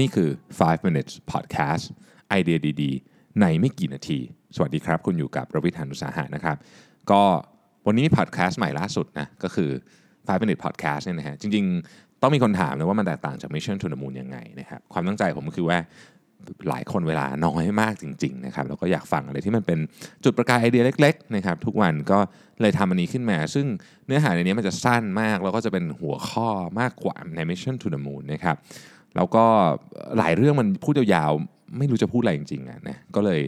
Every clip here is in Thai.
นี่คือ 5 minutes podcast ไอเดียดีๆ ในไม่กี่นาที สวัสดีครับ คุณอยู่กับประวิทยานุสาหะนะครับ ก็วันนี้มีพอดแคสต์ใหม่ล่าสุดนะ ก็คือ 5 Minutes podcast เนี่ยนะฮะ จริงๆ ต้องมีคนถามเลยว่ามันแตกต่างจาก Mission to the Moon ยังไงนะครับ ความตั้งใจผมก็คือว่าหลายคนเวลาน้อยมากจริงๆนะครับแล้วก็อยากฟังอะไรที่มันเป็นจุดประกายไอเดียเล็กๆนะครับทุกวันก็เลยทำอันนี้ขึ้นมา ซึ่งเนื้อหาในนี้มันจะสั้นมาก แล้วก็จะเป็นหัวข้อมากกว่าใน Mission to the Moon นะครับ แล้วก็หลายเรื่องมันพูดยาวๆ ไม่รู้จะพูดอะไรจริงๆนะก็เลย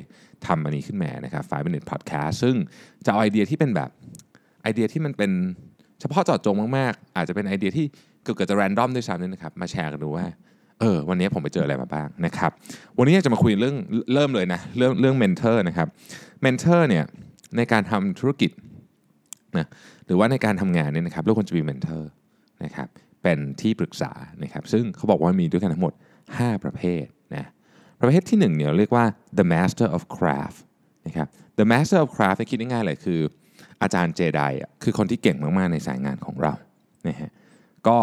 ทำอันนี้ขึ้นมานะครับ5 minute podcast ซึ่งจะเอาไอเดียที่เป็นแบบไอเดียที่มันเป็นเฉพาะเจาะจงมากๆ อาจจะเป็นไอเดียที่เกือบจะ random ด้วยซ้ำนี่นะครับ มาแชร์กันดูว่าเออวันนี้ผมไปเจออะไรมาบ้างนะครับ วันนี้จะมาคุยเรื่องเริ่มเลยนะเรื่องเรื่อง mentor นะครับ mentor เนี่ยในการทำธุรกิจนะหรือว่าในการทำงานเนี่ยนะครับเราควรจะมีเมนเทอร์นะครับ เป็นที่ปรึกษานะครับซึ่งเขาบอกว่ามีด้วยกันทั้งหมด 5 ประเภทนะประเภทที่1เนี่ยเรียกว่า the master of craft นะครับ the master of craft คิดง่ายๆเลยคือ อาจารย์เจไดคือคนที่เก่งมากๆในสายงานของเรานะฮะก็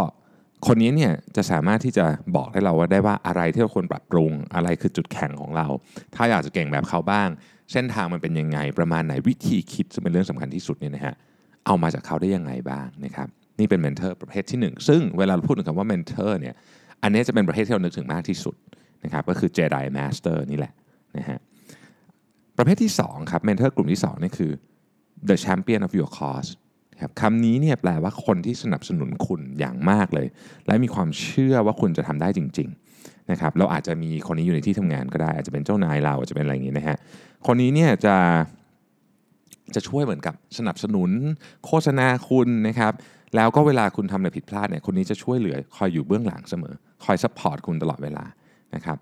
คนนี้เนี่ยจะสามารถที่จะบอกให้เราว่าได้ว่าอะไรที่เราควรปรับปรุง อะไรคือจุดแข็งของเรา ถ้าอยากจะเก่งแบบเขาบ้าง เส้นทางมันเป็นยังไง ประมาณไหนวิธีคิดซึ่งเป็นเรื่องสำคัญที่สุดเนี่ยนะฮะเอามาจากเขาได้ยังไงบ้างนะครับ นี่เป็น mentor ประเภทที่ 1 ซึ่งเวลาเราพูดถึงคำว่า mentor เนี่ยอันนี้จะเป็นประเภทที่เรานึกถึงมากที่สุดนะครับก็คือ Jedi Master นี่แหละนะฮะประเภทที่2ครับ mentor กลุ่มที่2นี่คือ the champion of your cause ครับคำนี้เนี่ยแปลว่าคนที่สนับสนุนคุณอย่างมากเลย และมีความเชื่อว่าคุณจะทำได้จริงๆนะครับเราอาจจะมีคนนี้อยู่ในที่ทำงานก็ได้ อาจจะเป็นเจ้านายเราอาจจะเป็นอะไรอย่างนี้นะฮะคนนี้เนี่ยจะจะช่วยเหมือนกับสนับสนุนโฆษณาคุณนะครับ แล้วก็เวลาคุณทำอะไรผิดพลาดเนี่ยคนนี้จะช่วยเหลือคอยอยู่เบื้องหลังเสมอ คอย support คุณตลอดเวลานะครับ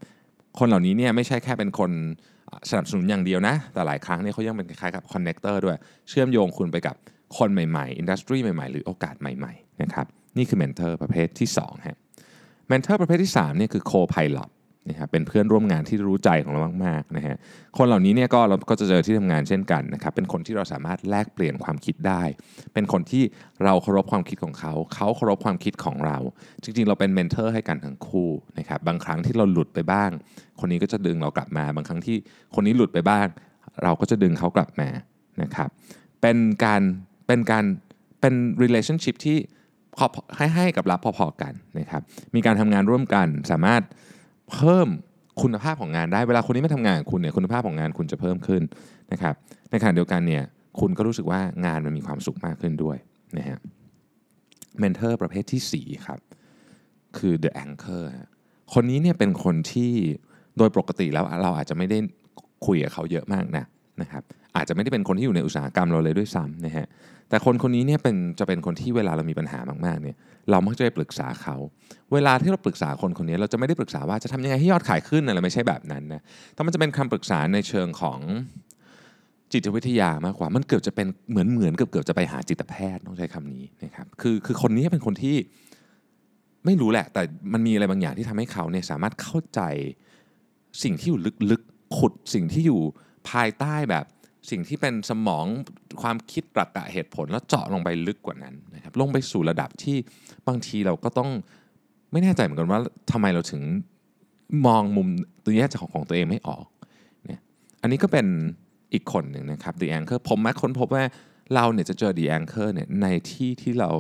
คนเหล่านี้เนี่ยไม่ใช่แค่เป็นคนสนับสนุนอย่างเดียวนะ แต่หลายครั้งเนี่ยเขายังเป็นคล้ายกับ connector ด้วย เชื่อมโยงคุณไปกับคนใหม่ๆ industry ใหม่ๆ หรือโอกาสใหม่ๆนะครับนี่คือ mentor ประเภทที่2ฮะ mentor ประเภทที่3เนี่ยคือ co-pilot นะครับเป็นเพื่อนร่วมงานที่รู้ใจของเรามากๆนะฮะคนเหล่านี้เนี่ยก็เราก็จะเจอที่ทำงานเช่นกันนะครับเป็นคนที่เราสามารถแลกเปลี่ยนความคิดได้ เป็นคนที่เราเคารพความคิดของเขา เขาเคารพความคิดของเรา จริงๆ เราเป็น mentor ให้กันทั้งคู่นะครับบางครั้งที่เราหลุดไปบ้าง คนนี้ก็จะดึงเรากลับมา บางครั้งที่คนนี้หลุดไปบ้าง เราก็จะดึงเขากลับมานะครับเป็นการเป็นการเป็น relationship ที่ให้ให้กับรับพอๆกันนะครับมีการทำงานร่วมกันสามารถ เพิ่มคุณภาพของงานได้เวลาคนนี้ไม่ทำงานคุณเนี่ยคุณภาพของงานคุณจะเพิ่มขึ้นนะครับในขณะเดียวกันเนี่ยคุณก็รู้สึกว่างานมันมีความสุขมากขึ้นด้วยนะฮะเมนเทอร์ประเภทที่ 4 ครับ คือ the anchor คนนี้เนี่ยเป็นคนที่โดยปกติแล้วเราอาจจะไม่ได้คุยกับเขาเยอะมากนะ นะครับอาจจะไม่ได้เป็นคนที่อยู่ในอุตสาหกรรมเราเลยด้วยซ้ำนะฮะแต่คนคนนี้เนี่ยเป็นจะเป็นคนที่เวลาเรามีปัญหามากๆเนี่ยเรามักจะไปปรึกษาเขา เวลาที่เราปรึกษาคนคนนี้เราจะไม่ได้ปรึกษาว่าจะทำยังไงให้ยอดขายขึ้นอะไรไม่ใช่แบบนั้นนะแต่มันจะเป็นคำปรึกษาในเชิงของจิตวิทยามากกว่ามันเกือบจะเป็นเหมือนเหมือนเกือบเกือบจะไปหาจิตแพทย์ต้องใช้คำนี้นะครับคือคือคนนี้เป็นคนที่ไม่รู้แหละ แต่มันมีอะไรบางอย่างที่ทำให้เขาเนี่ยสามารถเข้าใจสิ่งที่อยู่ลึกๆขุดสิ่งที่อยู่ ภายใต้แบบสิ่งที่เป็นสมองความคิดตรรกะเหตุผล แล้วเจาะลงไปลึกกว่านั้นนะครับลงไปสู่ระดับที่บางทีเราก็ต้องไม่แน่ใจเหมือนกันว่าทำไมเราถึงมองมุมตัวแยกของของตัวเองไม่ออกเนี่ยอันนี้ก็เป็นอีกคนหนึ่งนะครับ The Anchor ผมมาค้นพบว่าเราเนี่ยจะเจอ The Anchor เนี่ยในที่ที่เรา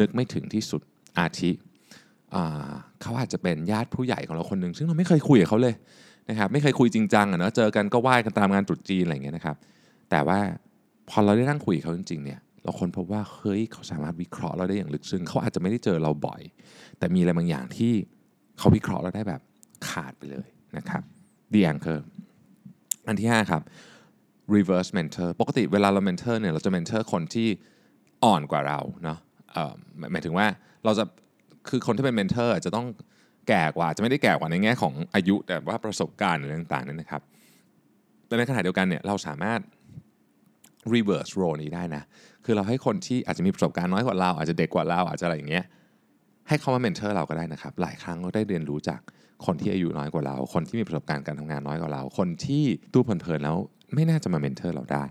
นึกไม่ถึงที่สุดอาทิ เขาอาจจะเป็นญาติผู้ใหญ่ของเราคนหนึ่งซึ่งเราไม่เคยคุยกับเขาเลยนะครับไม่เคยคุยจริงจังอะเนาะเจอกันก็ไหว้กันตามงานตรุษจีนอะไรอย่างเงี้ยนะครับ แต่ว่าพอเราได้นั่งคุยกับเขาจริงๆเนี่ยเราค้นพบว่าเฮ้ยเขาสามารถวิเคราะห์เราได้อย่างลึกซึ้งเขาอาจจะไม่ได้เจอเราบ่อย แต่มีอะไรบางอย่างที่เขาวิเคราะห์เราได้แบบขาดไปเลยนะครับ The Anchor อันที่ 5 ครับ reverse mentor ปกติเวลาเรา mentor เนี่ยเราจะ mentor คนที่อ่อนกว่าเราเนาะหมายถึงว่าเราจะ คือคนที่เป็น mentor จะต้องแก่กว่าจะไม่ได้แก่กว่าในแง่ของอายุแต่ว่าประสบการณ์อะไรต่างๆนี่นะครับแต่ในขณะเดียวกันเนี่ยเราสามารถ reverse role นี้ได้นะ คือเราให้คนที่อาจจะมีประสบการณ์น้อยกว่าเรา อาจจะเด็กกว่าเราอาจจะอะไรอย่างเงี้ยให้เขามาเมนเทอร์เราก็ได้นะครับ หลายครั้งก็ได้เรียนรู้จากคนที่อายุน้อยกว่าเรา คนที่มีประสบการณ์การทำงานน้อยกว่าเรา คนที่ดูเพลินๆแล้วไม่น่าจะมาเมนเทอร์เราได้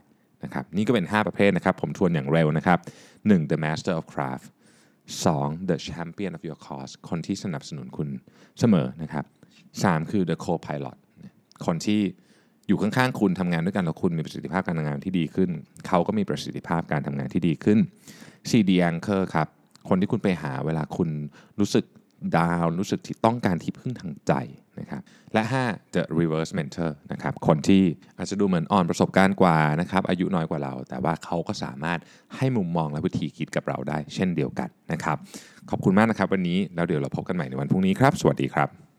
นะครับ นี่ก็เป็น 5 ประเภทนะครับ ผมทวนอย่างเร็วนะครับ 1. the master of craft 2. the champion of your cause คนที่สนับสนุนคุณเสมอนะครับ3คือ the co-pilot คนที่อยู่ข้างๆคุณทำงานด้วยกันแล้วคุณมีประสิทธิภาพการทำงานที่ดีขึ้น เขาก็มีประสิทธิภาพการทำงานที่ดีขึ้น4 the anchor ครับคนที่คุณไปหาเวลาคุณรู้สึก ดาวรู้สึกที่ต้องการที่พึ่งทางใจนะครับและ 5 the reverse mentor นะครับคนที่อาจจะดูเหมือนอ่อนประสบการณ์กว่านะครับอายุน้อยกว่าเรา แต่ว่าเขาก็สามารถให้มุมมองและวิธีคิดกับเราได้ เช่นเดียวกันนะครับขอบคุณมากนะครับวันนี้แล้วเดี๋ยวเราพบกันใหม่ในวันพรุ่งนี้ครับ สวัสดีครับ